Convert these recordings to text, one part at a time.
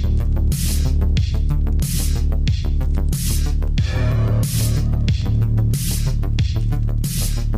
Thank you.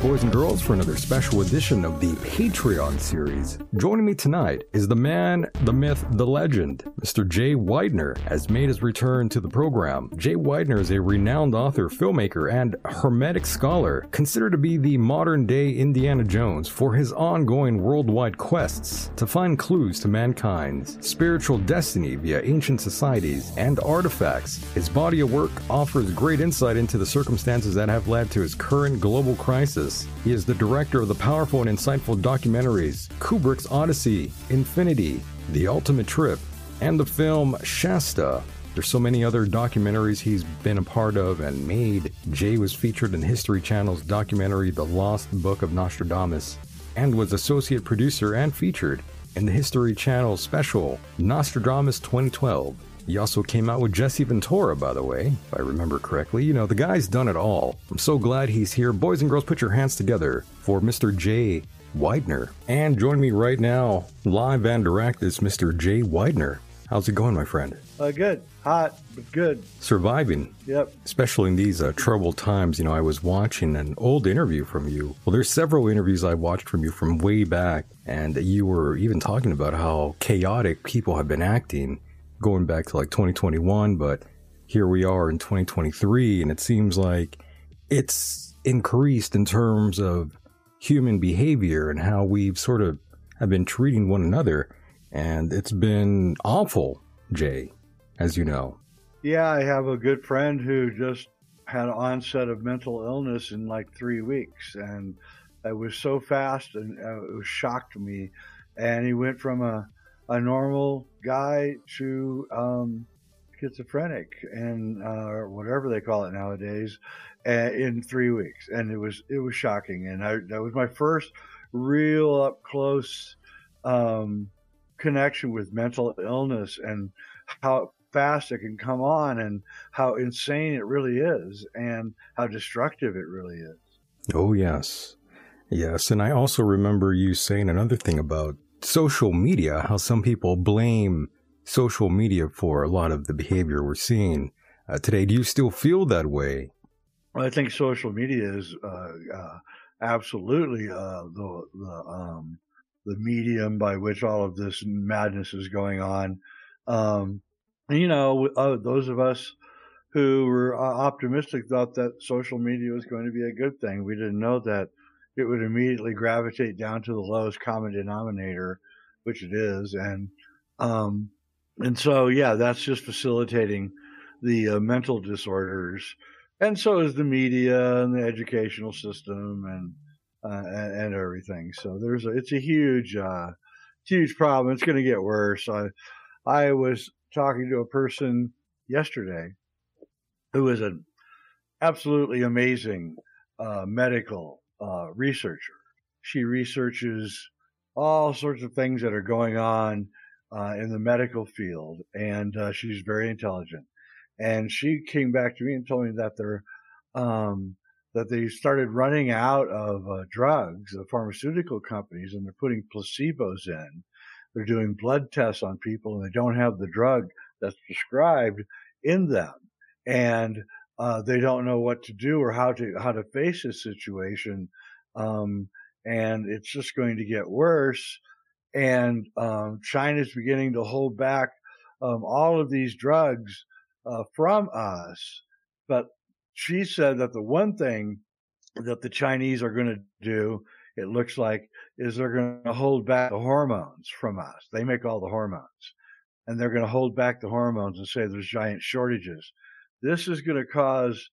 Boys and girls, for another special edition of the Patreon series. Joining me tonight is the man, the myth, the legend. Mr. Jay Weidner has made his return to the program. Jay Weidner is a renowned author, filmmaker, and hermetic scholar, considered to be the modern day Indiana Jones for his ongoing worldwide quests to find clues to mankind's spiritual destiny via ancient societies and artifacts. His body of work offers great insight into the circumstances that have led to his current global crisis he is the director of the powerful and insightful documentaries Kubrick's Odyssey, Infinity, The Ultimate Trip, and the film Shasta. There's so many other documentaries he's been a part of and made. Jay was featured in History Channel's documentary The Lost Book of Nostradamus and was associate producer and featured in the History Channel special Nostradamus 2012. He also came out with Jesse Ventura, by the way, if I remember correctly. You know, the guy's done it all. I'm so glad he's here. Boys and girls, put your hands together for Mr. Jay Weidner. And join me right now, live and direct, is Mr. Jay Weidner. How's it going, my friend? Uh, good. Hot, but good. Surviving. Yep. Especially in these uh, troubled times. You know, I was watching an old interview from you. Well, there's several interviews I watched from you from way back, and you were even talking about how chaotic people have been acting going back to like 2021, but here we are in 2023, and it seems like it's increased in terms of human behavior and how we've sort of have been treating one another. And it's been awful, Jay, as you know. Yeah, I have a good friend who just had onset of mental illness in like three weeks, and it was so fast and uh, it shocked me. And he went from a a normal guy to um, schizophrenic and uh, whatever they call it nowadays uh, in three weeks, and it was it was shocking. And I, that was my first real up close um, connection with mental illness and how fast it can come on and how insane it really is and how destructive it really is. Oh yes. Yes, and I also remember you saying another thing about social media, how some people blame social media for a lot of the behavior we're seeing uh, today. Do you still feel that way? Well, I think social media is uh, uh, absolutely uh, the the, um, the medium by which all of this madness is going on. Um, you know, uh, those of us who were uh, optimistic thought that social media was going to be a good thing. We didn't know that it would immediately gravitate down to the lowest common denominator, which it is, and um, and so yeah, that's just facilitating the uh, mental disorders, and so is the media and the educational system and uh, and, and, everything. So there's a, it's a huge uh, huge problem. It's going to get worse. I I was talking to a person yesterday who is an absolutely amazing uh, medical uh, researcher. She researches all sorts of things that are going on uh, in the medical field, and uh, she's very intelligent. And she came back to me and told me that they're um, that they started running out of uh, drugs, the pharmaceutical companies, and they're putting placebos in. They're doing blood tests on people, and they don't have the drug that's prescribed in them. And uh, they don't know what to do or how to how to face this situation, um, and it's just going to get worse. And um, China's beginning to hold back um, all of these drugs uh, from us. But she said that the one thing that the Chinese are going to do, it looks like, is they're going to hold back the hormones from us. They make all the hormones. And they're going to hold back the hormones and say there's giant shortages. This is going to cause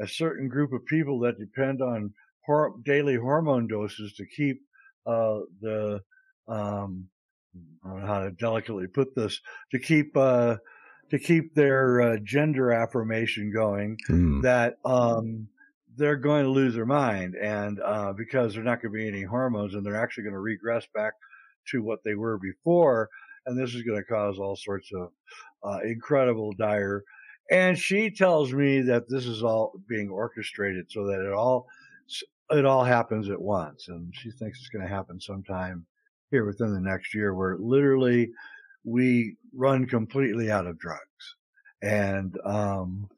a certain group of people that depend on hor- daily hormone doses to keep uh, the um, I don't know how to delicately put this to keep uh, to keep their uh, gender affirmation going. Mm. That um, they're going to lose their mind, and uh, because there's not going to be any hormones, and they're actually going to regress back to what they were before, and this is going to cause all sorts of uh, incredible dire. And she tells me that this is all being orchestrated so that it all it all happens at once, and she thinks it's going to happen sometime here within the next year, where literally we run completely out of drugs, and um,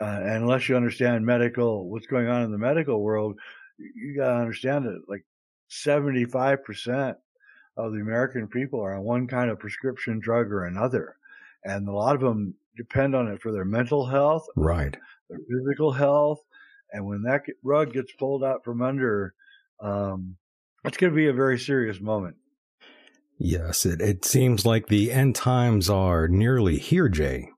uh, unless you understand medical, what's going on in the medical world, you got to understand that like 75% of the American people are on one kind of prescription drug or another. And a lot of them depend on it for their mental health, right? Their physical health. And when that rug gets pulled out from under, um, it's going to be a very serious moment. Yes, it, it seems like the end times are nearly here, Jay.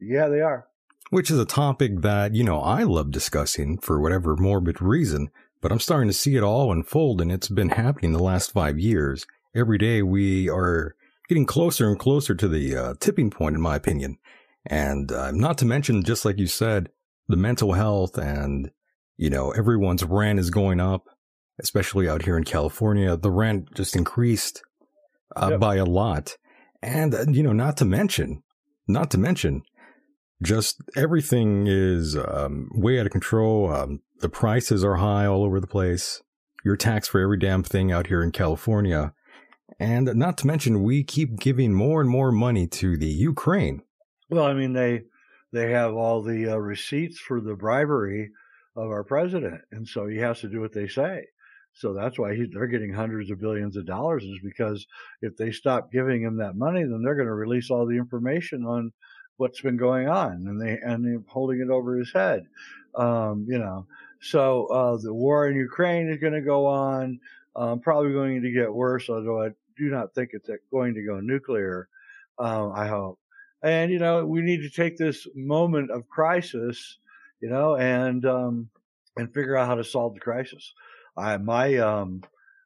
Yeah, they are which is a topic that, you know, I love discussing for whatever morbid reason, but I'm starting to see it all unfold and it's been happening the last five years. Every day we are getting closer and closer to the uh, tipping point, in my opinion. And uh, not to mention, just like you said, the mental health and, you know, everyone's rent is going up, especially out here in California. The rent just increased uh, yep. by a lot. And, uh, you know, not to mention, not to mention, just everything is um, way out of control. Um, the prices are high all over the place. You're taxed for every damn thing out here in California. And not to mention, we keep giving more and more money to the Ukraine. Well, I mean, they they have all the uh, receipts for the bribery of our president, and so he has to do what they say. So that's why he, they're getting hundreds of billions of dollars, is because if they stop giving him that money, then they're going to release all the information on what's been going on, and they and holding it over his head. Um, you know, so uh, the war in Ukraine is going to go on, um, probably going to get worse. Although I do not think it's going to go nuclear. Um, I hope. And you know, we need to take this moment of crisis, you know, and um, and figure out how to solve the crisis. I my um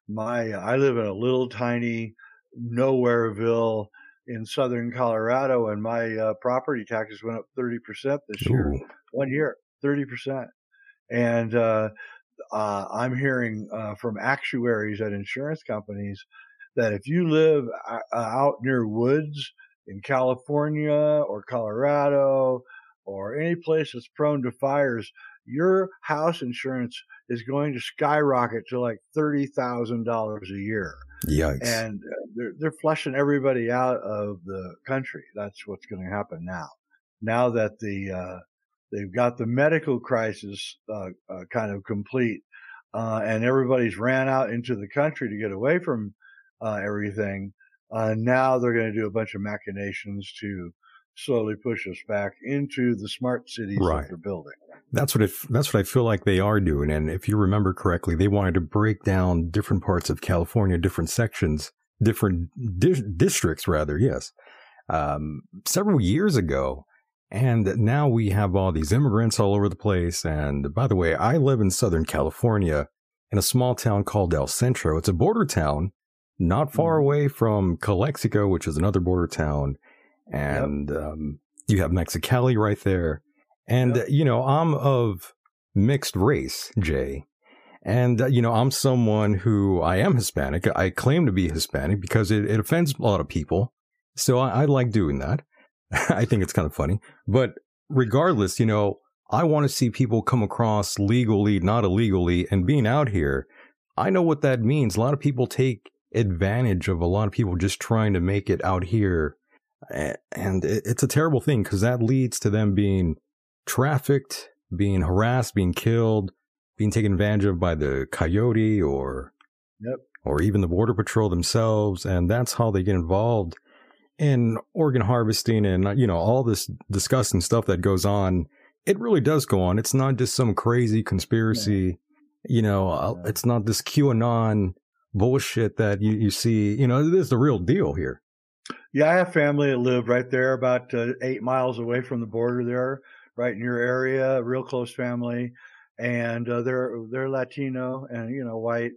my I live in a little tiny nowhereville in southern Colorado, and my uh, property taxes went up 30% this Ooh. year. One year, 30%. And uh, uh, I'm hearing uh, from actuaries at insurance companies that if you live uh, out near woods in California or Colorado or any place that's prone to fires, your house insurance is going to skyrocket to like $30,000 a year. Yikes. And uh, they're, they're flushing everybody out of the country. That's what's going to happen now. Now that the, uh, they've got the medical crisis, uh, uh, kind of complete, uh, and everybody's ran out into the country to get away from, uh, everything. Uh now they're going to do a bunch of machinations to slowly push us back into the smart cities right. that they're building. That's what it, that's what I feel like they are doing. And if you remember correctly, they wanted to break down different parts of California, different sections, different di- districts, rather. Yes, um, several years ago. And now we have all these immigrants all over the place. And by the way, I live in Southern California in a small town called El Centro. It's a border town, not far mm-hmm. away from Calexico, which is another border town. And yep. um, you have Mexicali right there. And, yep. you know, I'm of mixed race, Jay. And, uh, you know, I'm someone who I am Hispanic. I claim to be Hispanic because it, it offends a lot of people. So I, I like doing that. I think it's kind of funny. But regardless, you know, I want to see people come across legally, not illegally, and being out here. I know what that means. A lot of people take advantage of a lot of people just trying to make it out here. And it's a terrible thing because that leads to them being trafficked, being harassed, being killed, being taken advantage of by the coyote or Yep. or even the border patrol themselves, and that's how they get involved in organ harvesting and you know all this disgusting stuff that goes on. It really does go on. It's not just some crazy conspiracy. You know, uh, Yeah. it's not this QAnon bullshit that you, you see. You know, this is the real deal here. Yeah, I have family that live right there, about uh, eight miles away from the border there, right in your area, real close family, and uh, they're they're Latino and you know white,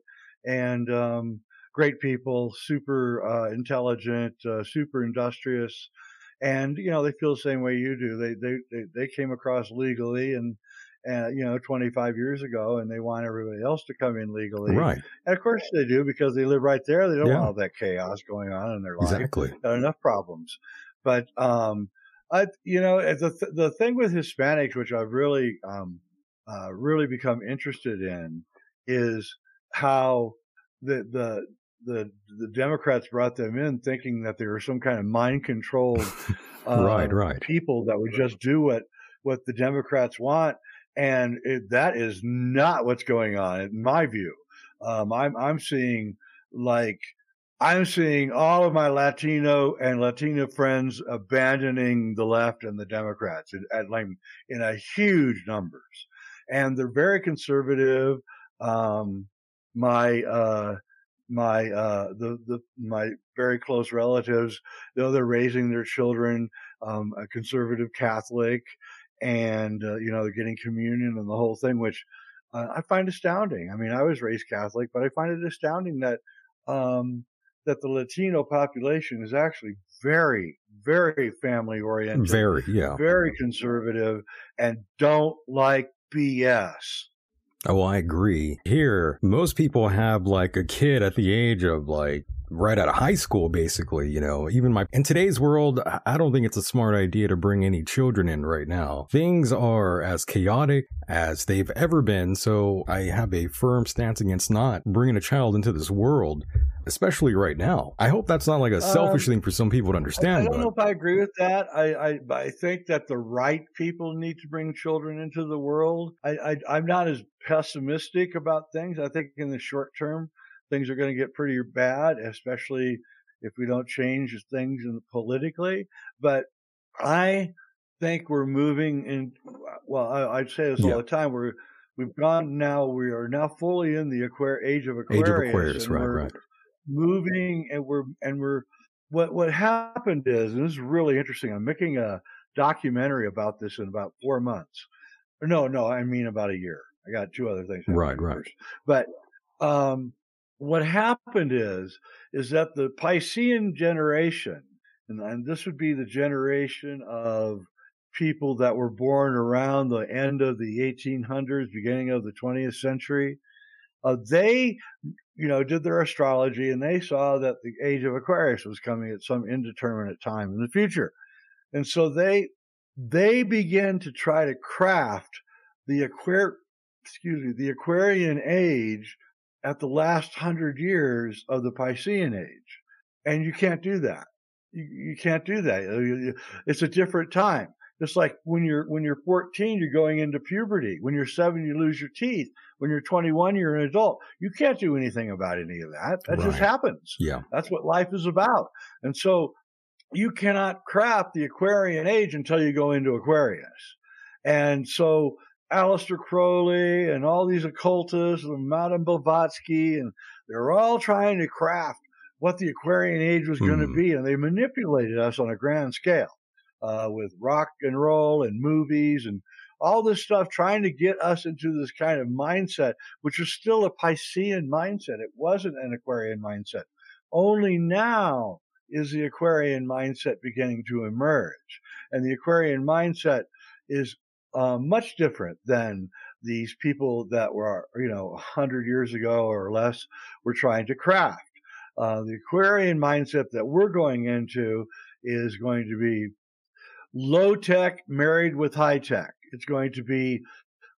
and um, great people, super uh, intelligent, uh, super industrious, and you know they feel the same way you do. They they they, they came across legally and. And you know, 25 years ago, and they want everybody else to come in legally. Right. And of course they do because they live right there. They don't Yeah. want all that chaos going on in their life Exactly. got enough problems. But um, I, you know, the th- the thing with Hispanics, which I've really um, uh, really become interested in, is how the the the the Democrats brought them in thinking that they were some kind of mind controlled uh, Right, right. people that would just do what what the Democrats want, and it, that is not what's going on in my view. Um, I'm I'm seeing like I'm seeing all of my Latino and Latina friends abandoning the left and the Democrats in, at like in a huge numbers, and they're very conservative. Um, my uh, my uh, the the my very close relatives, though they're raising their children um, a conservative Catholic, and uh, you know they're getting communion and the whole thing, which uh, I find astounding. I mean, I was raised Catholic, but I find it astounding that um, that the Latino population is actually very, very family oriented, Very, yeah. very conservative, and don't like BS. Oh, I agree. Here, most people have like a kid at the age of like right out of high school, basically, you know, even my, in today's world, I- don't think it's a smart idea to bring any children in right now. Things are as chaotic as they've ever been. So I have a firm stance against not bringing a child into this world, especially right now. I hope that's not like a selfish Um, thing for some people to understand, I don't know if I agree with that. I, I, I think that the right people need to bring children into the world. I, I, I'm not as pessimistic about things. I think in the short term, things are going to get pretty bad, especially if we don't change things politically. But I think we're moving in. Well, I, I'd say this Yeah. all the time. We're we've gone now. We are now fully in the Aquar- age of Aquarius. age of Aquarius, right, right. moving and we're and we're what what happened is and this is really interesting i'm making a documentary about this in about four months no no i mean about a year i got two other things Right, right. first. but um what happened is is that the piscean generation and, and this would be the generation of people that were born around the end of the 1800s beginning of the 20th century uh, they you know, did their astrology and they saw that the age of Aquarius was coming at some indeterminate time in the future. And so they, they began to try to craft the Aquar, excuse me, the Aquarian age at the last hundred years of the Piscean age. And you can't do that. You, you can't do that. It's a different time. Just like when you're, when you're 14, you're going into puberty. When you're seven, you lose your teeth. When you're 21, you're an adult. You can't do anything about any of that. That just happens. Yeah. That's what life is about. And so you cannot craft the Aquarian age until you go into Aquarius. And so Aleister Crowley and all these occultists and Madame Blavatsky and they're all trying to craft what the Aquarian age was going to Hmm. be. And they manipulated us on a grand scale, uh, with rock and roll and movies and all this stuff trying to get us into this kind of mindset, which was still a Piscean mindset. It wasn't an Aquarian mindset. Only now is the Aquarian mindset beginning to emerge. And the Aquarian mindset is uh, much different than these people that were, you know, 100 years ago or less were trying to craft. Uh, the Aquarian mindset that we're going into is going to be low tech married with high tech. It's going to be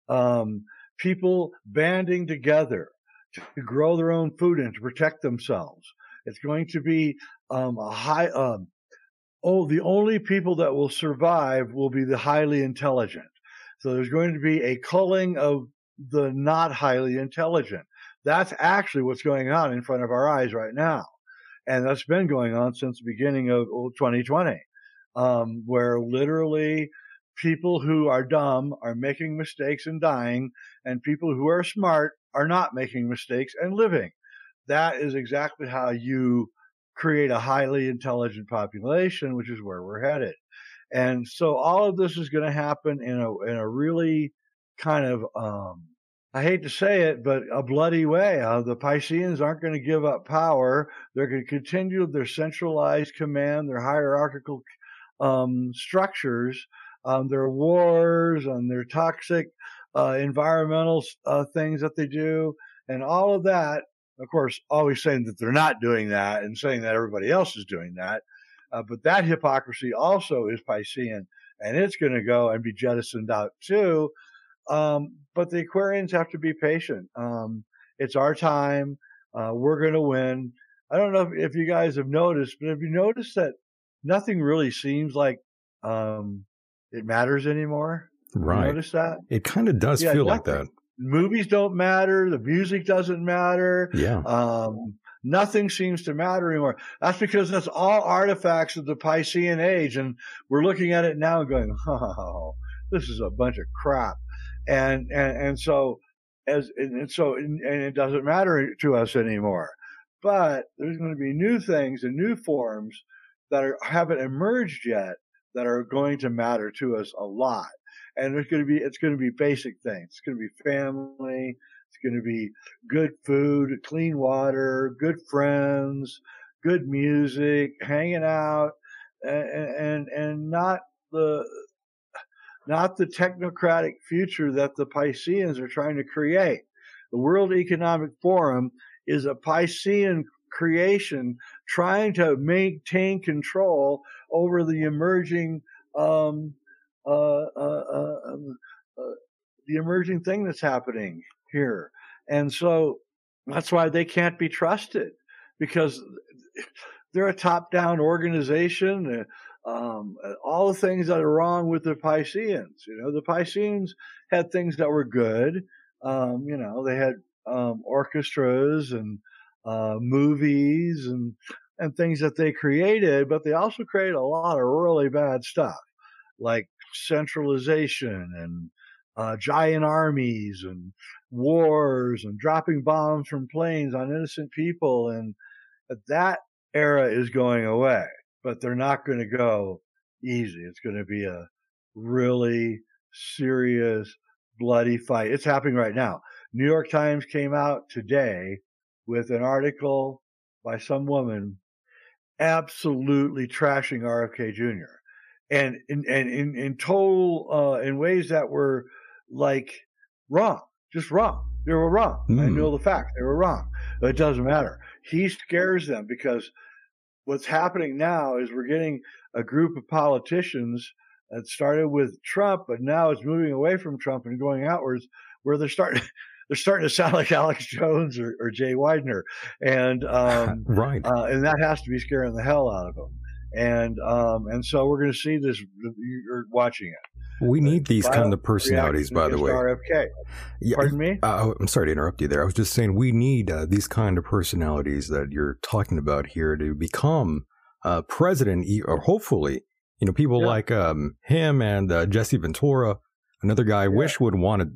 um, people banding together to grow their own food and to protect themselves. It's going to be um, a high. Um, oh, the only people that will survive will be the highly intelligent. So there's going to be a culling of the not highly intelligent. That's actually what's going on in front of our eyes right now. And that's been going on since the beginning of 2020, um, where literally people who are dumb are making mistakes and dying, and people who are smart are not making mistakes and living. That is exactly how you create a highly intelligent population, which is where we're headed. And so all of this is going to happen in a in a really kind of um, I hate to say it, but a bloody way. Uh, the Pisceans aren't going to give up power. They're going to continue their centralized command, their hierarchical um, structures, um, their wars, and their toxic uh, environmental uh, things that they do, and all of that. Of course, always saying that they're not doing that and saying that everybody else is doing that. Uh, but that hypocrisy also is Piscean, and it's going to go and be jettisoned out too. Um, but the Aquarians have to be patient. Um, it's our time. Uh, we're going to win. I don't know if, if, you guys have noticed, but have you noticed that nothing really seems like um, it matters anymore? Right. You notice that? It kind of does yeah, feel nothing. like that. Movies don't matter. The music doesn't matter. Yeah. Um, nothing seems to matter anymore. That's because that's all artifacts of the Piscean age. And we're looking at it now and going, oh, this is a bunch of crap. And, and, and so as, and so, and it doesn't matter to us anymore. But there's going to be new things and new forms that are, haven't emerged yet that are going to matter to us a lot. And it's going to be, it's going to be basic things. It's going to be family going to be good food, clean water, good friends, good music, hanging out, and and, and not the not the technocratic future that the Pisceans are trying to create. The World Economic Forum is a Piscean creation trying to maintain control over the emerging um, uh, uh, uh, um, uh the emerging thing that's happening here. And so that's why they can't be trusted because they're a top down organization. Um, all the things that are wrong with the Pisceans. You know, the Pisceans had things that were good. Um, you know, they had um, orchestras and uh, movies and and things that they created, but they also created a lot of really bad stuff, like centralization and uh, giant armies and wars and dropping bombs from planes on innocent people. And that era is going away, but they're not going to go easy. It's going to be a really serious, bloody fight. It's happening right now. New York Times came out today with an article by some woman absolutely trashing RFK Jr. and in and in, in total uh, in ways that were like wrong, just wrong. They were wrong. Mm. I hmm. know the fact. They were wrong. It doesn't matter. He scares them because what's happening now is we're getting a group of politicians that started with Trump, but now it's moving away from Trump and going outwards, where they're starting. They're starting to sound like Alex Jones or, or Jay Weidner, and um, right, uh, and that has to be scaring the hell out of them. And um, and so we're going to see this. You're watching it. We need these kind of personalities, by the way. RFK. Yeah, Pardon me? Uh, I'm sorry to interrupt you there. I was just saying we need uh, these kind of personalities that you're talking about here to become uh, president, or hopefully, you know, people yeah. like um, him and uh, Jesse Ventura, another guy. I yeah. wish would want to.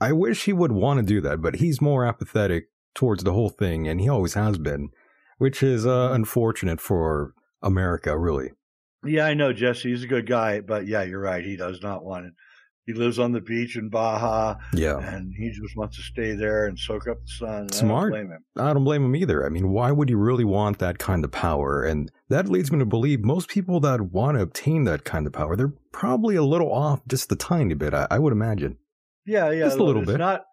I wish he would want to do that, but he's more apathetic towards the whole thing, and he always has been, which is uh, mm-hmm. unfortunate for America, really. Yeah, I know Jesse. He's a good guy, but yeah, you're right. He does not want it. He lives on the beach in Baja. Yeah, and he just wants to stay there and soak up the sun. Smart. I don't blame him. I don't blame him either. I mean, why would you really want that kind of power? And that leads me to believe most people that want to obtain that kind of power, they're probably a little off just a tiny bit. I, I would imagine. Yeah, yeah, just a little it's bit. Not,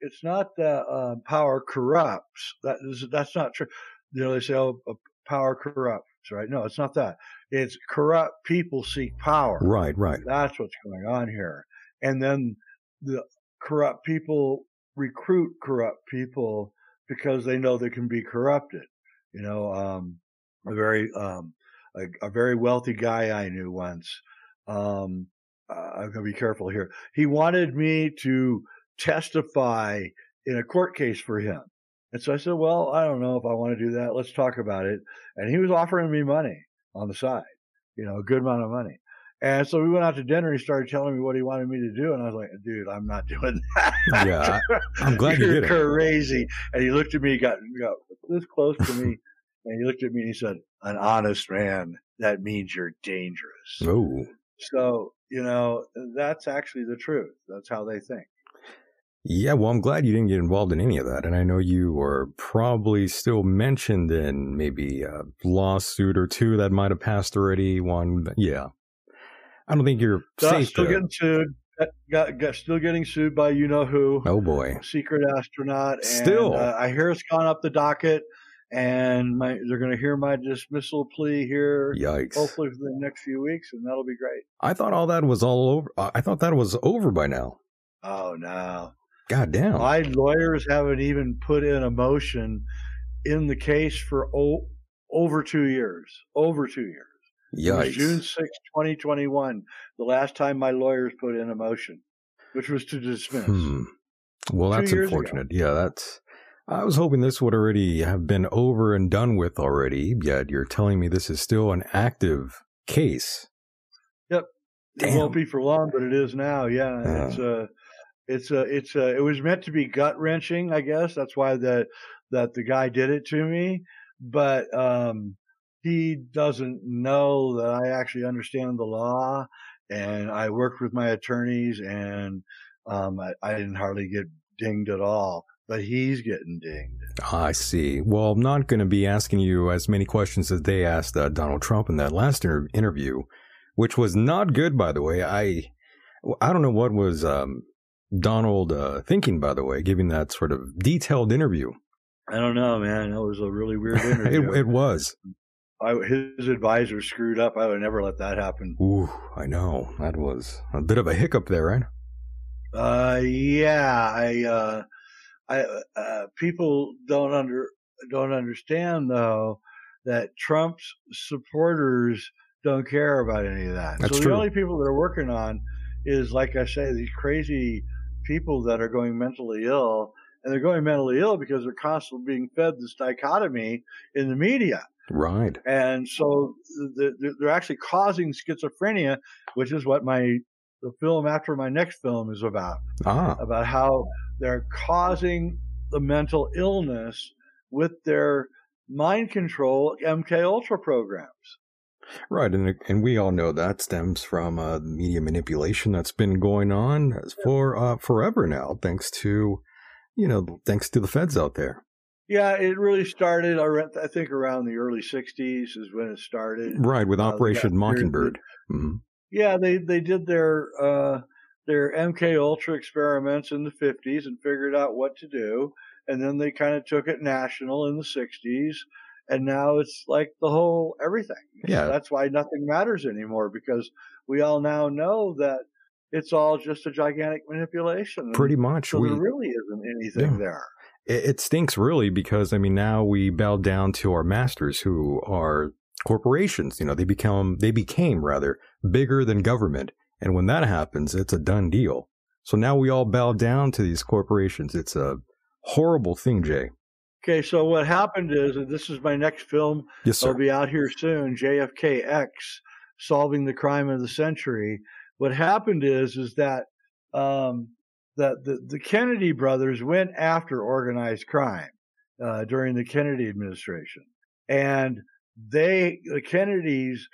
it's not that uh, power corrupts. That is, that's not true. You know, they say, "Oh, power corrupts." Right? No, it's not that. It's corrupt people seek power. Right, right. That's what's going on here. And then the corrupt people recruit corrupt people because they know they can be corrupted. You know, um, a very, um, a, a, very wealthy guy I knew once, um, uh, I'm going to be careful here. He wanted me to testify in a court case for him. And so I said, well, I don't know if I want to do that. Let's talk about it. And he was offering me money on the side, you know, a good amount of money. And so we went out to dinner. He started telling me what he wanted me to do, and I was like, "Dude, I'm not doing that." Yeah, I, am glad You're you did it. Crazy. And he looked at me, got got this close to me, and he looked at me and he said, "An honest man. That means you're dangerous." Oh. So you know that's actually the truth. That's how they think. Yeah, well, I'm glad you didn't get involved in any of that. And I know you were probably still mentioned in maybe a lawsuit or two that might have passed already. One, yeah. I don't think you're safe. Still to... getting sued. Got, got, still getting sued by you know who. Oh boy, secret astronaut. And, still, uh, I hear it's gone up the docket, and my they're going to hear my dismissal plea here. Yikes! Hopefully for the next few weeks, and that'll be great. I thought all that was all over. I thought that was over by now. Oh no! God damn! My lawyers haven't even put in a motion in the case for o- over two years. Over two years. Yikes. June 6, 2021, the last time my lawyers put in a motion, which was to dismiss. Hmm. Well, that's unfortunate. Ago. Yeah, that's. I was hoping this would already have been over and done with already, yet you're telling me this is still an active case. Yep. Damn. It won't be for long, but it is now. Yeah. Uh, it's a, it's a, it's a, it was meant to be gut wrenching, I guess. That's why the, that the guy did it to me. But, um, he doesn't know that I actually understand the law and I worked with my attorneys and um, I, I, didn't hardly get dinged at all, but he's getting dinged. I see. Well, I'm not going to be asking you as many questions as they asked uh, Donald Trump in that last inter- interview, which was not good, by the way. I I don't know what was um, Donald uh, thinking, by the way, giving that sort of detailed interview. I don't know, man. That was a really weird interview. it, it was. I, his advisor screwed up. I would never let that happen. Ooh, I know that was a bit of a hiccup there, right? Uh, yeah, I, uh, I, uh, people don't under don't understand though that Trump's supporters don't care about any of that. That's so true. the only people that are working on is, like I say, these crazy people that are going mentally ill, and they're going mentally ill because they're constantly being fed this dichotomy in the media. Right. And so they're actually causing schizophrenia, which is what my the film after my next film is about. Ah. About how they're causing the mental illness with their mind control MK Ultra programs. Right, and and we all know that stems from uh, media manipulation that's been going on for uh, forever now, thanks to you know thanks to the feds out there. Yeah, it really started. I think around the early '60s is when it started. Right, with uh, Operation Mockingbird. Mm-hmm. Yeah, they they did their uh, their MK Ultra experiments in the '50s and figured out what to do, and then they kind of took it national in the '60s, and now it's like the whole everything. Yeah, that's why nothing matters anymore because we all now know that it's all just a gigantic manipulation. Pretty much, so we, there really isn't anything yeah. there it, stinks really because I mean now we bow down to our masters who are corporations. You know, they become they became rather bigger than government, and when that happens, it's a done deal. So now we all bow down to these corporations. It's a horrible thing, Jay. Okay, so what happened is, and this is my next film. Yes, sir. It'll be out here soon. JFKX, solving the crime of the century. What happened is, is that um, that the, the Kennedy brothers went after organized crime uh, during the Kennedy administration. And they, the Kennedys,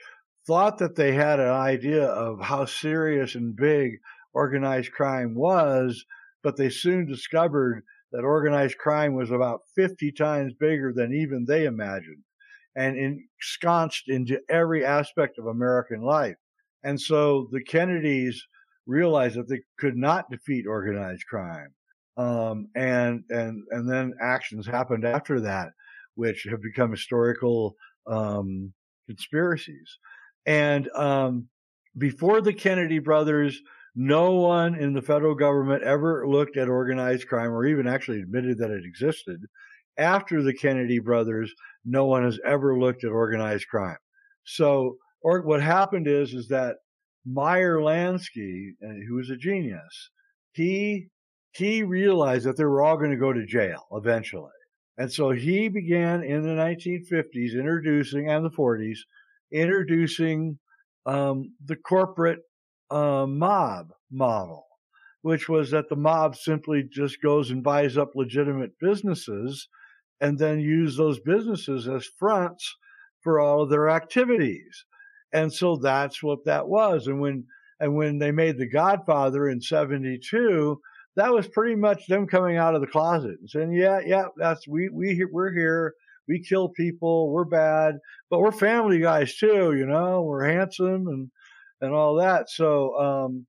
thought that they had an idea of how serious and big organized crime was, but they soon discovered that organized crime was about 50 times bigger than even they imagined and ensconced into every aspect of American life. And so the Kennedys realized that they could not defeat organized crime. Um, and, and, and then actions happened after that, which have become historical, um, conspiracies. And, um, before the Kennedy brothers, no one in the federal government ever looked at organized crime or even actually admitted that it existed. After the Kennedy brothers, no one has ever looked at organized crime. So, or what happened is, is that Meyer Lansky, uh, who was a genius, he he realized that they were all going to go to jail eventually. And so he began in the 1950s introducing, and the 40s, introducing um, the corporate uh, mob model, which was that the mob simply just goes and buys up legitimate businesses and then use those businesses as fronts for all of their activities. And so that's what that was. And when and when they made The Godfather in 72, that was pretty much them coming out of the closet and saying, "Yeah, yeah, that's we we we're here. We kill people. We're bad, but we're family guys too. You know, we're handsome and and all that." So um,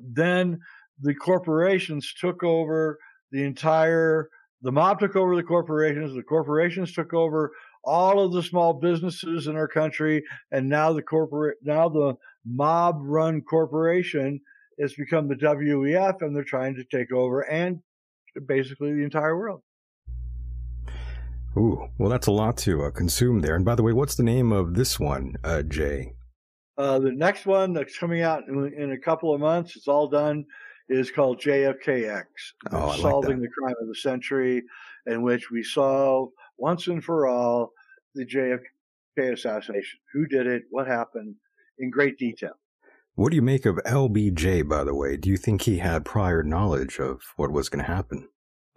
then the corporations took over the entire. The mob took over the corporations. The corporations took over all of the small businesses in our country, and now the corporate now the mob run corporation has become the WEF, and they're trying to take over and basically the entire world. Ooh, well, that's a lot to uh, consume there. And by the way, what's the name of this one, uh, Jay? Uh, the next one that's coming out in, in, a couple of months, it's all done, is called JFKX. Oh, Solving like the Crime of the Century, in which we solve once and for all the JFK assassination. Who did it? What happened? In great detail. What do you make of LBJ, by the way? Do you think he had prior knowledge of what was going to happen?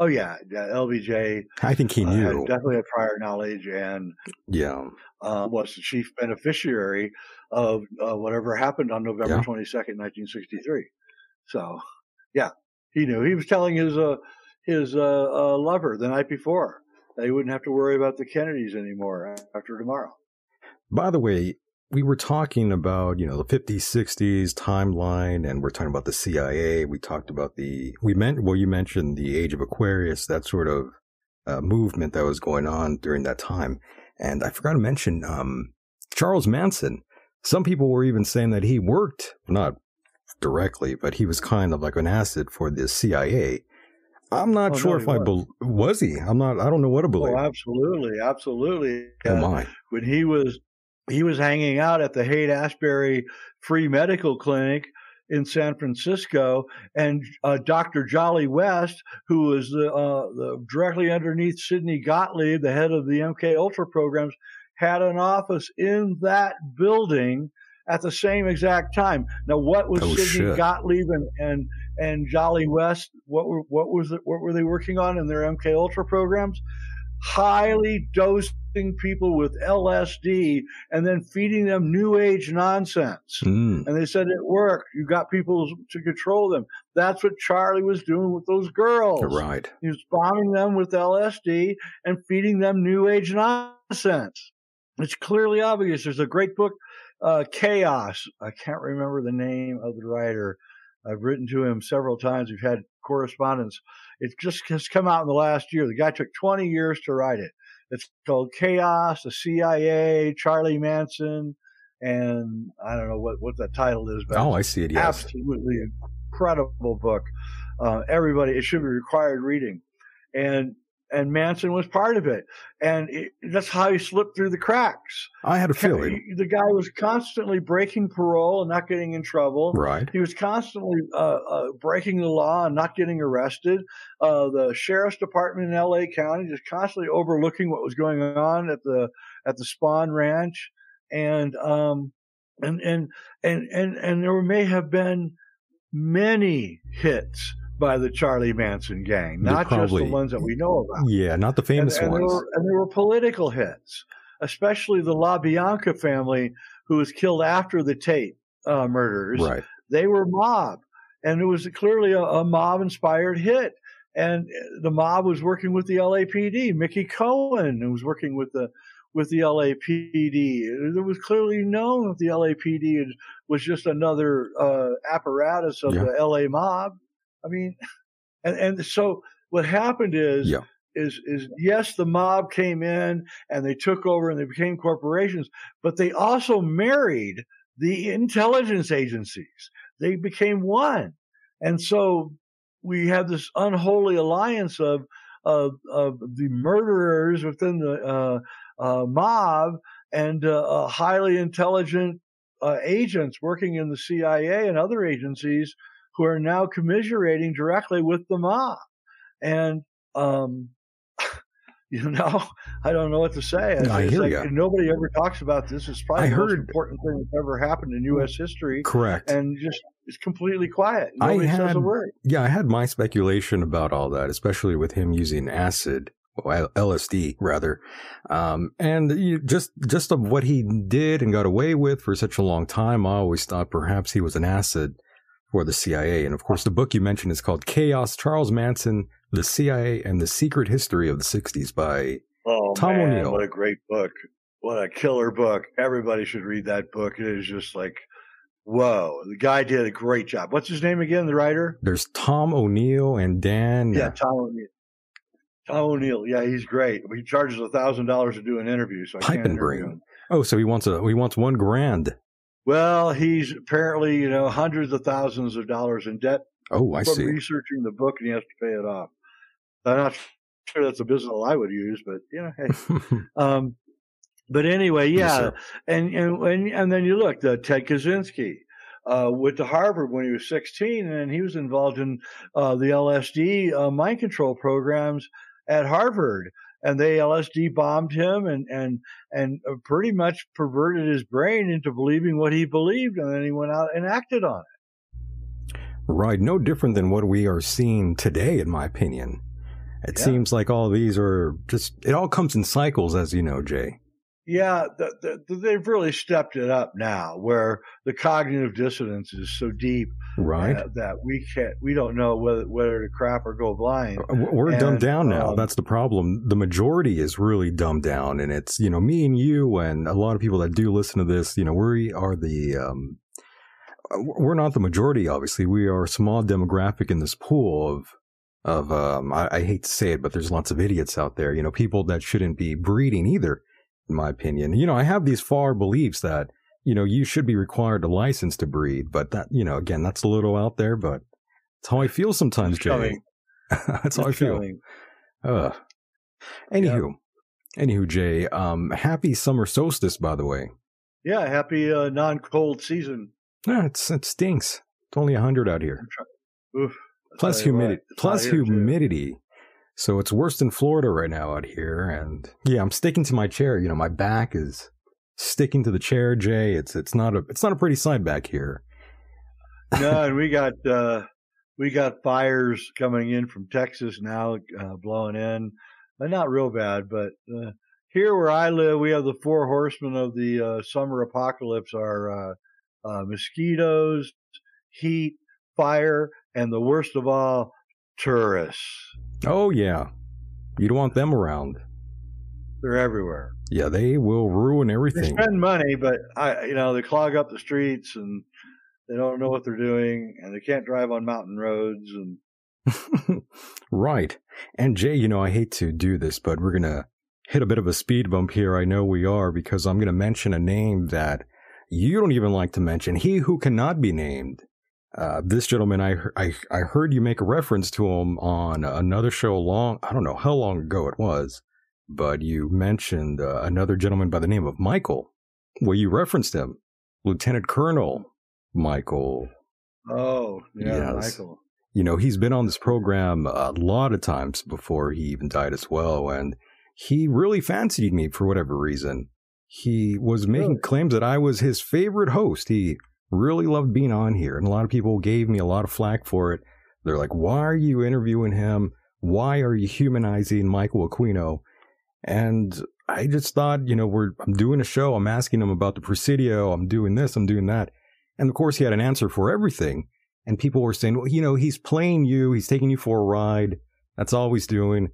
Oh yeah, yeah, LBJ. I think he knew. Uh, definitely had prior knowledge and yeah, uh, was the chief beneficiary of uh, whatever happened on November twenty second, nineteen sixty three. So, yeah, he knew. He was telling his uh, his uh, uh, lover the night before that he wouldn't have to worry about the Kennedys anymore after tomorrow. By the way, we were talking about, you know, the 50s, 60s timeline, and we're talking about the CIA. We talked about the, we meant, well, you mentioned the age of Aquarius, that sort of uh, movement that was going on during that time. And I forgot to mention, um, Charles Manson. Some people were even saying that he worked, not directly, but he was kind of like an asset for the CIA. I'm not oh, sure no, if I believe, was he? I'm not, I don't know what to believe. Oh, absolutely. Absolutely. Oh, uh, my. When he was he was hanging out at the Haight Ashbury Free Medical Clinic in San Francisco, and uh, Dr. Jolly West, who was the, uh, the, directly underneath Sidney Gottlieb, the head of the MK Ultra programs, had an office in that building at the same exact time. Now, what was oh, Sidney shit. Gottlieb and, and and Jolly West? What were what was it, what were they working on in their MK Ultra programs? highly dosing people with LSD and then feeding them new age nonsense. Mm. And they said it worked. You got people to control them. That's what Charlie was doing with those girls. Right. He was bombing them with LSD and feeding them new age nonsense. It's clearly obvious. There's a great book, uh, Chaos. I can't remember the name of the writer. I've written to him several times. We've had correspondence. It just has come out in the last year. The guy took 20 years to write it. It's called Chaos, the CIA, Charlie Manson, and I don't know what, what the title is. But oh, I see it. Yes. Absolutely incredible book. Uh, everybody, it should be required reading. And and Manson was part of it. And it, that's how he slipped through the cracks. I had a feeling. The guy was constantly breaking parole and not getting in trouble. Right. He was constantly uh, uh, breaking the law and not getting arrested. Uh, the sheriff's department in L.A. County just constantly overlooking what was going on at the at the Spahn Ranch, and um, and and and and and there may have been many hits by the Charlie Manson gang, not probably, just the ones that we know about. Yeah, not the famous and, and ones. There were, and there were political hits, especially the LaBianca family, who was killed after the Tate uh, murders. Right. They were mob, and it was clearly a, a mob-inspired hit. And the mob was working with the LAPD. Mickey Cohen was working with the with the LAPD. It was clearly known that the LAPD was just another uh, apparatus of yeah. the LA mob. I mean, and, and so what happened is, yeah. is, is yes, the mob came in and they took over and they became corporations, but they also married the intelligence agencies. They became one. And so we have this unholy alliance of, of, of the murderers within the uh, uh, mob and uh, a highly intelligent uh, agents working in the CIA and other agencies who are now commiserating directly with the mob. And, um, you know, I don't know what to say. I hear like, you. Nobody ever talks about this. It's probably I the heard, most important thing that's ever happened in U.S. history. Correct. And just it's completely quiet. Nobody had, says a word. Yeah, I had my speculation about all that, especially with him using acid. LSD rather, um, and you, just just of what he did and got away with for such a long time, I always thought perhaps he was an acid for the CIA. And of course, the book you mentioned is called Chaos: Charles Manson, the CIA, and the Secret History of the '60s by oh, Tom man, O'Neill. What a great book! What a killer book! Everybody should read that book. It is just like Whoa, the guy did a great job. What's his name again? The writer? There's Tom O'Neill and Dan. Yeah, Tom O'Neill. Tom O'Neill. Yeah, he's great. He charges a thousand dollars to do an interview. So I Pipe and bring. Oh, so he wants a he wants one grand. Well, he's apparently you know hundreds of thousands of dollars in debt. Oh, I from see. Researching the book, and he has to pay it off. I'm not sure that's a business I would use, but you know, hey. um, but anyway, yeah, yes, and, and and and then you look, the Ted Kaczynski uh, went to Harvard when he was 16, and he was involved in uh, the LSD uh, mind control programs at Harvard. And they LSD bombed him and and and uh, pretty much perverted his brain into believing what he believed, and then he went out and acted on it. Right, no different than what we are seeing today, in my opinion. It yeah. seems like all these are just, it all comes in cycles, as you know, Jay. Yeah, the, the, they've really stepped it up now, where the cognitive dissonance is so deep, right? Uh, that we can't, we don't know whether whether to crap or go blind. Uh, we're and, dumbed down now. Um, That's the problem. The majority is really dumbed down, and it's you know me and you and a lot of people that do listen to this. You know, we are the um, uh, we're not the majority. Obviously, we are a small demographic in this pool of of um, I, I hate to say it, but there's lots of idiots out there. You know, people that shouldn't be breeding either in my opinion. You know, I have these far beliefs that, you know, you should be required a license to breed, but that, you know, again, that's a little out there, but it's how I feel sometimes, Jay. that's how I feel. Uh, anywho, yep. anywho, Jay, um, happy summer solstice, by the way. Yeah, happy uh, non-cold season. Yeah, it's it stinks. It's only hundred out here. Oof, plus humidity. Plus humidity. Too. So it's worse than Florida right now out here. And yeah, I'm sticking to my chair. You know, my back is sticking to the chair, Jay. It's it's not a it's not a pretty sight back here. no, and we got uh we got fires coming in from Texas now, uh, blowing in. Uh, not real bad, but uh, here where I live, we have the four horsemen of the uh, summer apocalypse: are uh, uh, mosquitoes, heat, fire, and the worst of all, tourists. Oh, yeah. You don't want them around. They're everywhere. Yeah, they will ruin everything. They spend money, but I, you know, they clog up the streets and they don't know what they're doing and they can't drive on mountain roads and. right. And Jay, you know, I hate to do this, but we're going to hit a bit of a speed bump here. I know we are because I'm going to mention a name that you don't even like to mention. He who cannot be named. Uh, this gentleman, I, I, I heard you make a reference to him on another show long, I don't know how long ago it was, but you mentioned uh, another gentleman by the name of Michael. Well, you referenced him, Lieutenant Colonel Michael. Oh, yeah, yes. Michael. You know, he's been on this program a lot of times before he even died as well, and he really fancied me for whatever reason. He was making really? claims that I was his favorite host. He really loved being on here. And a lot of people gave me a lot of flack for it. They're like, why are you interviewing him? Why are you humanizing Michael Aquino? And I just thought, you know, we're, I'm doing a show. I'm asking him about the Presidio. I'm doing this. I'm doing that. And of course, he had an answer for everything. And people were saying, well, you know, he's playing you. He's taking you for a ride. That's all he's doing.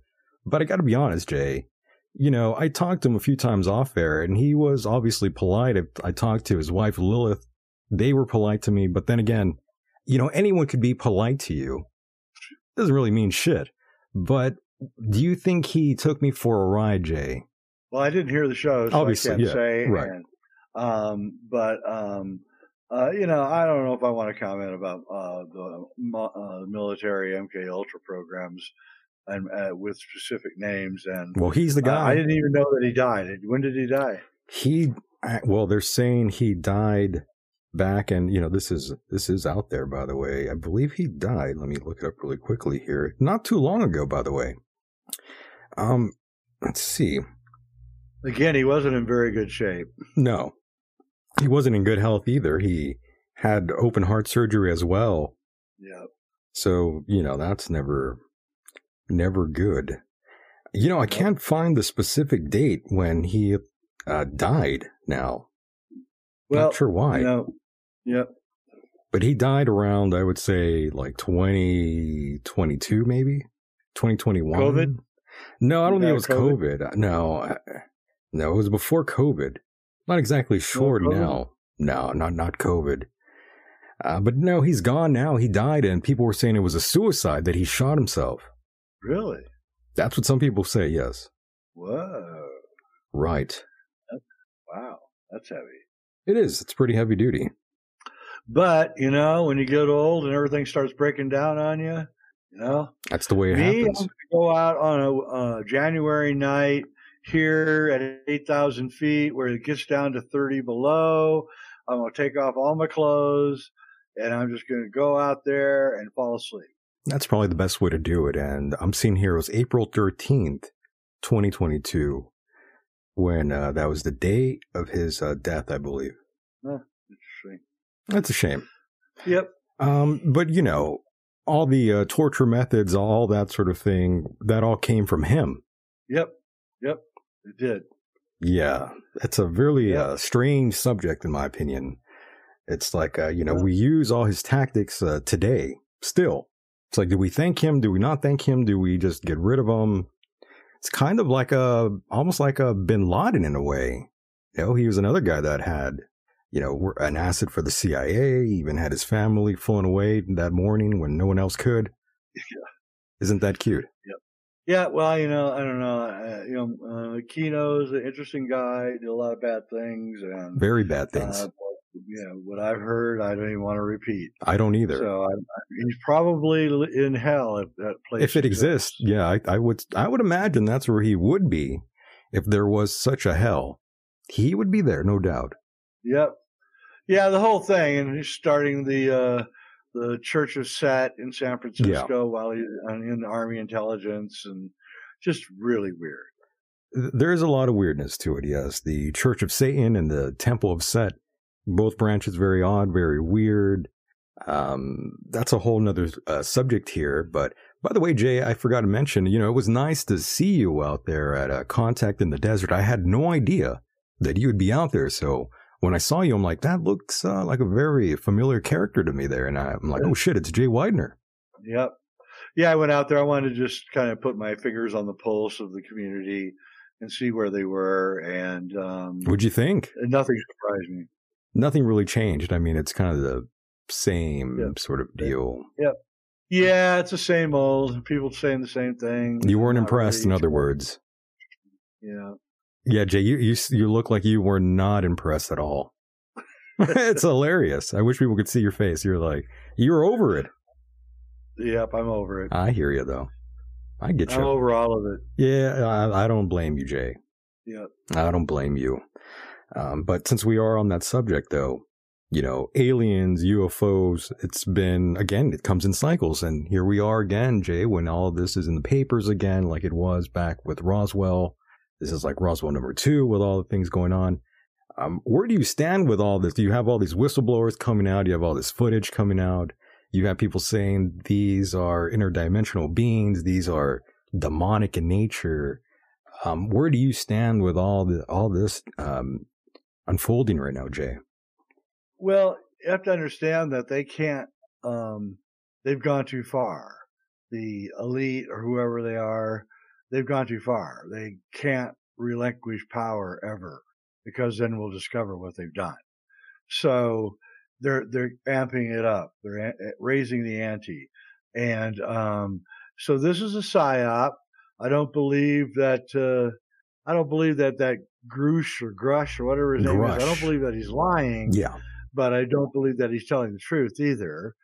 But I got to be honest, Jay. You know, I talked to him a few times off air and he was obviously polite. I talked to his wife, Lilith, they were polite to me, but then again, you know, anyone could be polite to you. Doesn't really mean shit. But do you think he took me for a ride, Jay? Well, I didn't hear the show, so Obviously, I can't yeah, say. Right. And, um, but um, uh, you know, I don't know if I want to comment about uh, the uh, military MK Ultra programs and uh, with specific names. And well, he's the guy. I didn't even know that he died. When did he die? He well, they're saying he died back and you know this is this is out there by the way. I believe he died. Let me look it up really quickly here. Not too long ago, by the way. Um, let's see. Again, he wasn't in very good shape. No, he wasn't in good health either. He had open heart surgery as well. Yeah. So you know that's never, never good. You know, I can't find the specific date when he uh, died. Now, Well, not sure why. You know, yep. but he died around i would say like 2022 maybe 2021 COVID? no i don't think it was COVID? covid, no I- no it was before covid not exactly sure COVID? now no not not covid uh, but no he's gone now he died and people were saying it was a suicide that he shot himself Really? that's what some people say yes Whoa. right Wow. That's heavy. it is it's pretty heavy duty But, you know, when you get old and everything starts breaking down on you, you know, that's the way it me, happens go out on a uh, January night here at 8,000 feet where it gets down to 30 below. I'm going to take off all my clothes and I'm just going to go out there and fall asleep. That's probably the best way to do it. And I'm seeing here it was April 13th, 2022, when uh, that was the day of his uh, death, I believe. Interesting. That's a shame. Yep. Um, but, you know, all the uh, torture methods, all that sort of thing, that all came from him. Yep. Yep. It did. Yeah, it's a really Yeah. uh, strange subject, in my opinion. It's like, uh, you know, Yeah. we use all his tactics uh, today still. It's like, do we thank him? Do we not thank him? Do we just get rid of him? It's kind of like a, almost like a bin Laden in a way. You know, he was another guy that had, you know, an asset for the CIA, he even had his family flown away that morning when no one else could. Isn't that cute? Yeah, yeah. well, you know, I don't know. Uh, you know, uh, Kino's an interesting guy. Did a lot of bad things, and Very bad things. uh, yeah, what I've heard, I don't even want to repeat. I don't either. So I, I- he's probably in hell if that place. if it exists, yeah, I, I would I would imagine that's where he would be if there was such a hell. He would be there, no doubt. Yep. Yeah, the whole thing, and he's starting the uh, the Church of Set in San Francisco while he's in Army intelligence, and just really weird. There is a lot of weirdness to it. Yes, the Church of Satan and the Temple of Set, both branches very odd, very weird. Um, that's a whole nother uh, subject here. But by the way, Jay, I forgot to mention. You know, it was nice to see you out there at a contact in the desert. I had no idea that you would be out there. So when I saw you, I'm like, that looks uh, like a very familiar character to me there. And I'm like, oh shit, it's Jay Weidner. Yep. Yeah, I went out there. I wanted to just kind of put my fingers on the pulse of the community and see where they were, and um, What'd you think? nothing surprised me. Nothing really changed. I mean, it's kind of the same Yeah. sort of deal. Yep. Yeah, it's the same old. People saying the same thing. You weren't Not impressed, in other words. Yeah. Yeah, Jay, you, you you look like you were not impressed at all. it's hilarious. I wish people could see your face. You're like, you're over it. Yep, I'm over it. I hear you though. I get I'm you. over all of it. Yeah, I, I don't blame you, Jay. Yep. I don't blame you. Um, but since we are on that subject, though, you know, aliens, UFOs, it's been, again, it comes in cycles. And here we are again, Jay, when all of this is in the papers again, like it was back with Roswell. This is like Roswell number two with all the things going on. Um, where do you stand with all this? Do you have all these whistleblowers coming out? Do You have all this footage coming out. You have people saying these are interdimensional beings. These are demonic in nature. Um, where do you stand with all the all this um, unfolding right now, Jay? Well, you have to understand that they can't. Um, they've gone too far. The elite or whoever they are, they've gone too far. They can't relinquish power ever because then we'll discover what they've done. So they're they're amping it up. They're raising the ante, and um, so this is a psyop. I don't believe that. Uh, I don't believe that that Grusch or Grusch or whatever his name is. I don't believe that he's lying Yeah, but I don't believe that he's telling the truth either.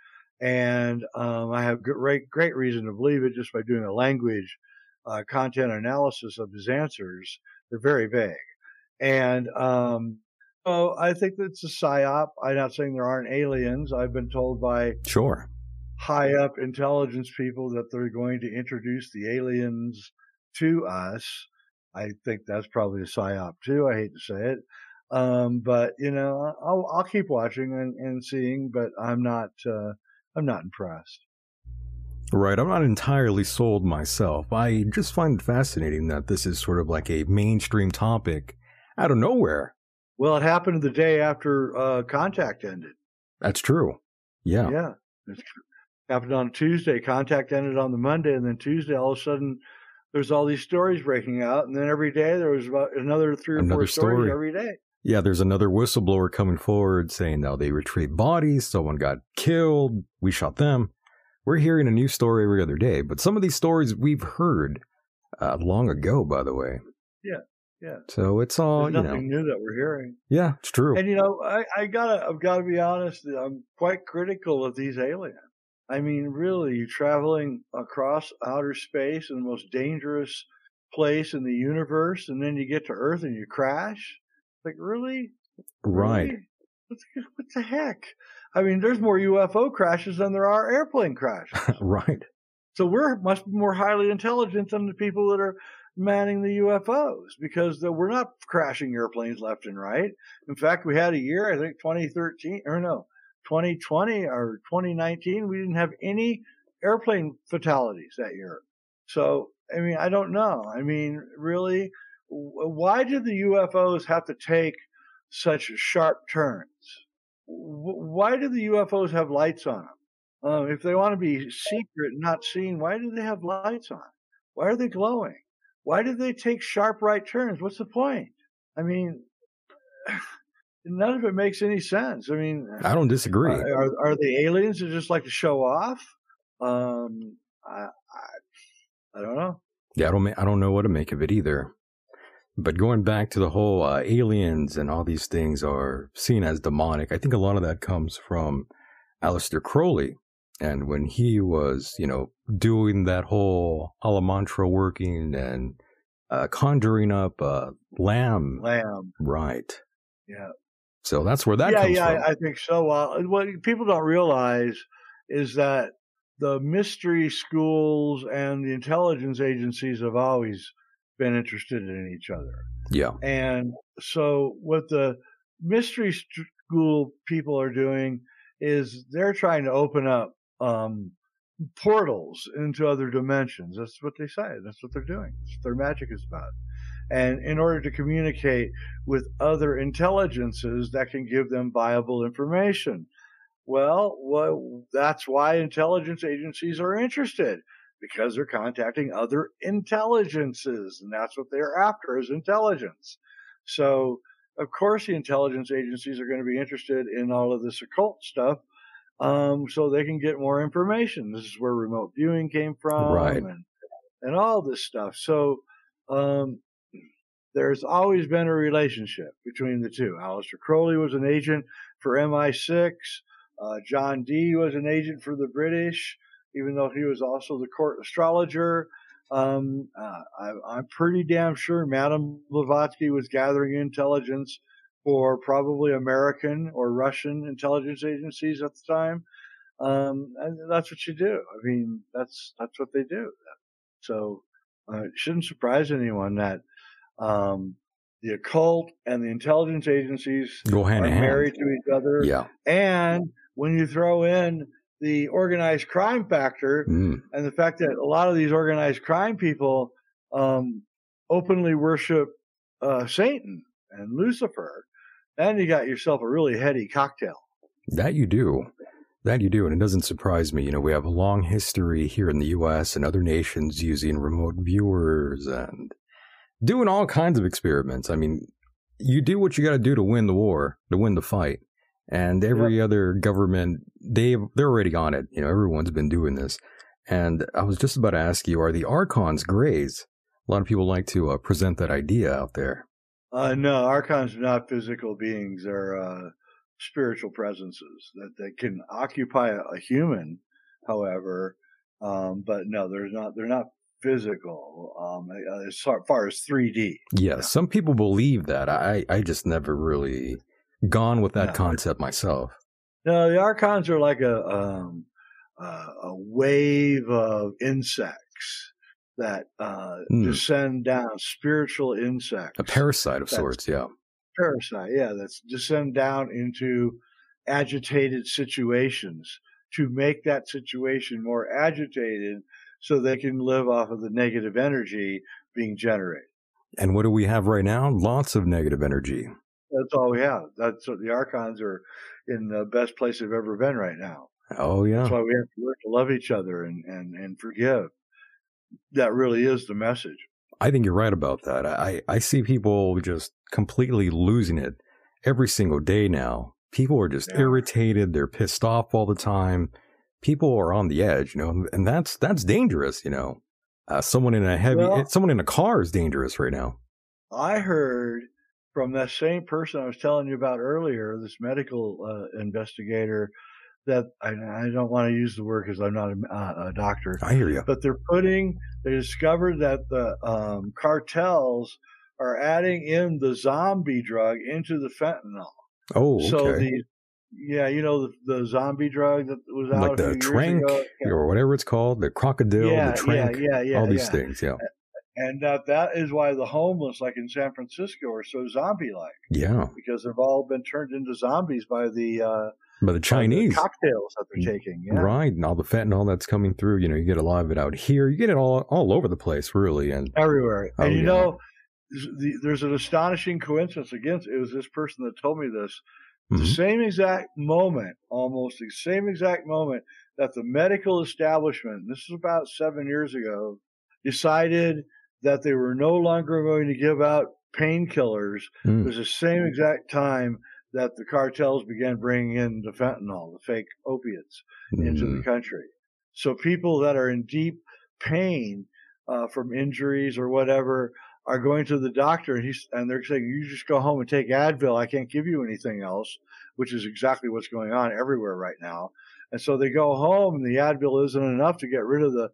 And um, I have great great reason to believe it just by doing a language uh, content analysis of his answers. They're very vague, and um, Oh, I think it's a psyop. I'm not saying there aren't aliens. I've been told by sure high up intelligence people that they're going to introduce the aliens to us. I think that's probably a psyop too. I hate to say it. Um, but you know, I'll, I'll keep watching and, and seeing, but I'm not, uh, I'm not impressed. Right. I'm not entirely sold myself. I just find it fascinating that this is sort of like a mainstream topic out of nowhere. Well, it happened the day after uh, Contact ended. That's true. Yeah. Yeah. It happened on Tuesday. Contact ended on the Monday, and then Tuesday, all of a sudden, there's all these stories breaking out, and then every day there was about another three or another four story. stories every day. Yeah, there's another whistleblower coming forward saying now they retrieved bodies, someone got killed, we shot them. We're hearing a new story every other day, but some of these stories we've heard uh, long ago, by the way. Yeah, yeah. So it's all There's nothing you know, new that we're hearing. Yeah, it's true. And you know, I, I gotta, I've got to be honest. I'm quite critical of these aliens. I mean, really, you're traveling across outer space in the most dangerous place in the universe, and then you get to Earth and you crash. Like, really? Right. Really? What, the, heck? I mean, there's more UFO crashes than there are airplane crashes. right. So we're much more highly intelligent than the people that are manning the UFOs because the, we're not crashing airplanes left and right. In fact, we had a year, I think 2013 or no, 2020 or 2019, we didn't have any airplane fatalities that year. So, I mean, I don't know. I mean, really, why did the UFOs have to take such sharp turns? Why do the UFOs have lights on them? Um, if they want to be secret and not seen, why do they have lights on? Why are they glowing? Why do they take sharp right turns? What's the point? I mean, none of it makes any sense. I mean, I don't disagree. Are, are the aliens that just like to show off? Um, I, I, I don't know. Yeah, I don't. I don't know what to make of it either. But going back to the whole uh, aliens and all these things are seen as demonic, I think a lot of that comes from Aleister Crowley. And when he was, you know, doing that whole Amalantrah working and uh, conjuring up a Lam. Lam. Right. Yeah. So that's where that yeah, comes yeah, from. Yeah, I think so. Uh, what people don't realize is that the mystery schools and the intelligence agencies have always been interested in each other. Yeah. And so what the mystery school people are doing is they're trying to open up um, portals into other dimensions. That's what they say. That's what they're doing. That's what their magic is about. And in order to communicate with other intelligences that can give them viable information. Well, well, that's why intelligence agencies are interested because they're contacting other intelligences, and that's what they're after is intelligence. So, of course, the intelligence agencies are going to be interested in all of this occult stuff, um, so they can get more information. This is where remote viewing came from, right. and and all this stuff. So, um, there's always been a relationship between the two. Aleister Crowley was an agent for MI6. Uh, John Dee was an agent for the British even though he was also the court astrologer. Um, uh, I, am pretty damn sure Madame Blavatsky was gathering intelligence for probably American or Russian intelligence agencies at the time. Um, and that's what you do. I mean, that's that's what they do. So uh, it shouldn't surprise anyone that um, the occult and the intelligence agencies go hand are in hand. married to each other. Yeah. And when you throw in the organized crime factor mm. and the fact that a lot of these organized crime people um, openly worship uh, Satan and Lucifer, then you got yourself a really heady cocktail. That you do. That you do. And it doesn't surprise me. You know, we have a long history here in the U.S. and other nations using remote viewers and doing all kinds of experiments. I mean, you do what you got to do to win the war, to win the fight and every yep. other government they they're already on it. You know, everyone's been doing this. And I was just about to ask you: Are the archons greys? A lot of people like to uh, present that idea out there. Uh, no, archons are not physical beings; they're uh, spiritual presences that, that can occupy a, a human. However, um, but no, they're not. They're not physical um, as far as 3D. Yeah, some people believe that. I I just never really gone with that concept myself. No, the archons are like a um, uh, a wave of insects that uh, mm. descend down, spiritual insects, a parasite of sorts. Yeah, parasite. Yeah, that's descend down into agitated situations to make that situation more agitated so they can live off of the negative energy being generated. And what do we have right now? Lots of negative energy. That's all we have. That's what the archons are in the best place they've ever been right now. Oh yeah. That's why we have to learn to love each other and, and, and forgive. That really is the message. I think you're right about that. I, I see people just completely losing it every single day now. People are just yeah. irritated. They're pissed off all the time. People are on the edge, you know, and that's that's dangerous, you know. Uh, someone in a heavy, well, someone in a car is dangerous right now. I heard from that same person I was telling you about earlier, this medical uh, investigator, that I, I, don't want to use the word because I'm not a, uh, a, doctor. I hear you. But they're putting, they discovered that the um, cartels are adding in the zombie drug into the fentanyl. Oh, okay. So the yeah, you know the, the zombie drug that was out like the trank yeah. or whatever it's called, the crocodile, yeah, the trank, yeah, yeah, yeah, all these things, yeah. And that that is why the homeless, like in San Francisco, are so zombie-like. Yeah, because they've all been turned into zombies by the uh, by the Chinese the cocktails that they're taking. Yeah. Right, and all the fentanyl that's coming through. You know, you get a lot of it out here. You get it all all over the place, really, and everywhere. Oh, and you know, the, there's an astonishing coincidence. Against it was this person that told me this Mm-hmm. The same exact moment, almost the same exact moment that the medical establishment, this is about seven years ago, decided that they were no longer going to give out painkillers mm. was the same exact time that the cartels began bringing in the fentanyl, the fake opiates, mm. into the mm. country. So people that are in deep pain uh, from injuries or whatever are going to the doctor and he's and they're saying you just go home and take Advil. I can't give you anything else, which is exactly what's going on everywhere right now. And so they go home and the Advil isn't enough to get rid of the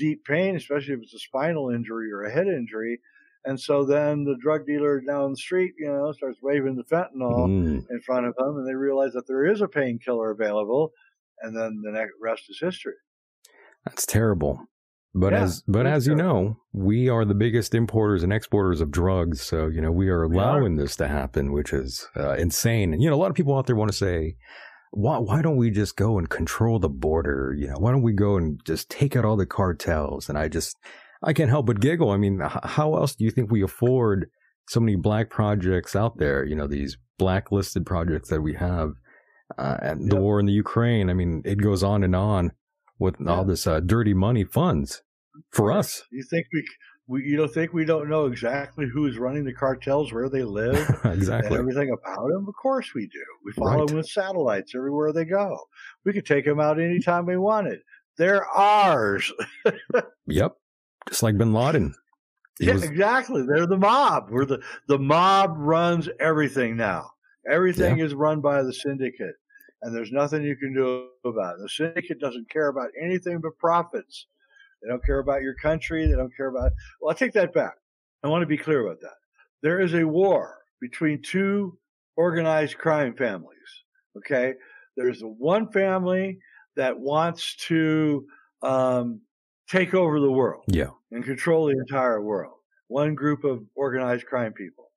deep pain, especially if it's a spinal injury or a head injury. And so then the drug dealer down the street, you know, starts waving the fentanyl mm. in front of them, and they realize that there is a painkiller available, and then the next rest is history. That's terrible. But yeah, as but as you know, we are the biggest importers and exporters of drugs. So you know we are allowing we are. this to happen, which is uh, insane. And you know a lot of people out there want to say, why why don't we just go and control the border? You know why don't we go and just take out all the cartels? And I just I can't help but giggle. I mean, how else do you think we afford so many black projects out there? You know these blacklisted projects that we have, uh, and yep. the war in the Ukraine. I mean, it goes on and on with yeah. all this uh, dirty money funds for us. You think we, we you don't think we don't know exactly who's running the cartels, where they live, exactly everything about them? Of course we do. We follow right. them with satellites everywhere they go. We could take them out anytime we wanted. They're ours. yep, just like Bin Laden. yeah, was... exactly. They're the mob. We're the the mob runs everything now. Everything yeah. is run by the syndicate and there's nothing you can do about it. The syndicate doesn't care about anything but profits. They don't care about your country. They don't care about. Well, I'll take that back. I want to be clear about that. There is a war between two organized crime families. Okay, there's one family that wants to um, take over the world, yeah, and control the entire world. One group of organized crime people.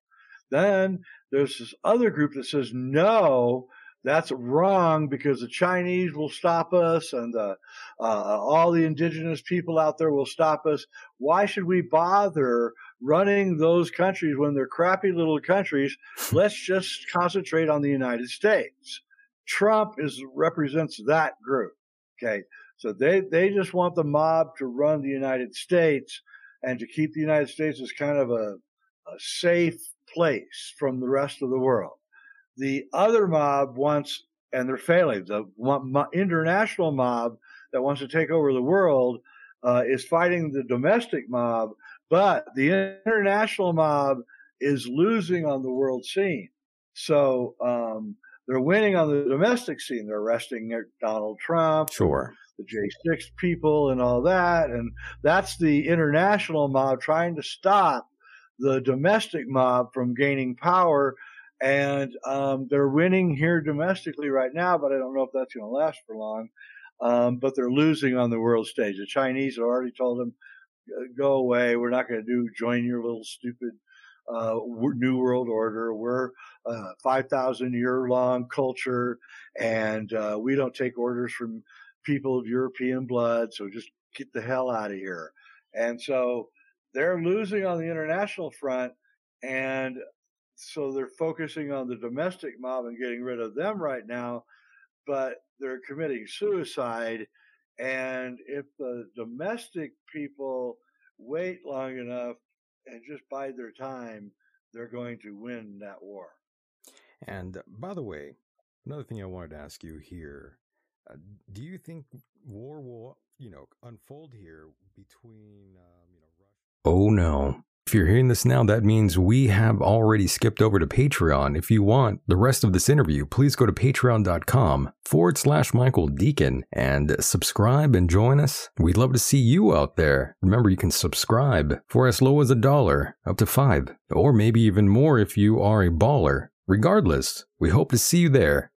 Then there's this other group that says no that's wrong because the Chinese will stop us and uh, uh, all the indigenous people out there will stop us. Why should we bother running those countries when they're crappy little countries? Let's just concentrate on the United States. Trump is represents that group. Okay. So they, they just want the mob to run the United States and to keep the United States as kind of a, a safe place from the rest of the world. The other mob wants, and they're failing, the international mob that wants to take over the world uh, is fighting the domestic mob, but the international mob is losing on the world scene. So um, they're winning on the domestic scene. They're arresting Donald Trump, sure, the J6 people, and all that. And that's the international mob trying to stop the domestic mob from gaining power and um, they're winning here domestically right now, but I don't know if that's going to last for long. Um, but they're losing on the world stage. The Chinese have already told them, "Go away. We're not going to do join your little stupid uh, new world order. We're uh, 5,000 year long culture, and uh, we don't take orders from people of European blood. So just get the hell out of here." And so they're losing on the international front, and so they're focusing on the domestic mob and getting rid of them right now, but they're committing suicide. And if the domestic people wait long enough and just bide their time, they're going to win that war. And by the way, another thing I wanted to ask you here uh, do you think war will, you know, unfold here between, um, you know, Russia? Oh no. If you're hearing this now, that means we have already skipped over to Patreon. If you want the rest of this interview, please go to patreon.com forward slash Michael Deacon and subscribe and join us. We'd love to see you out there. Remember, you can subscribe for as low as a dollar, up to five, or maybe even more if you are a baller. Regardless, we hope to see you there.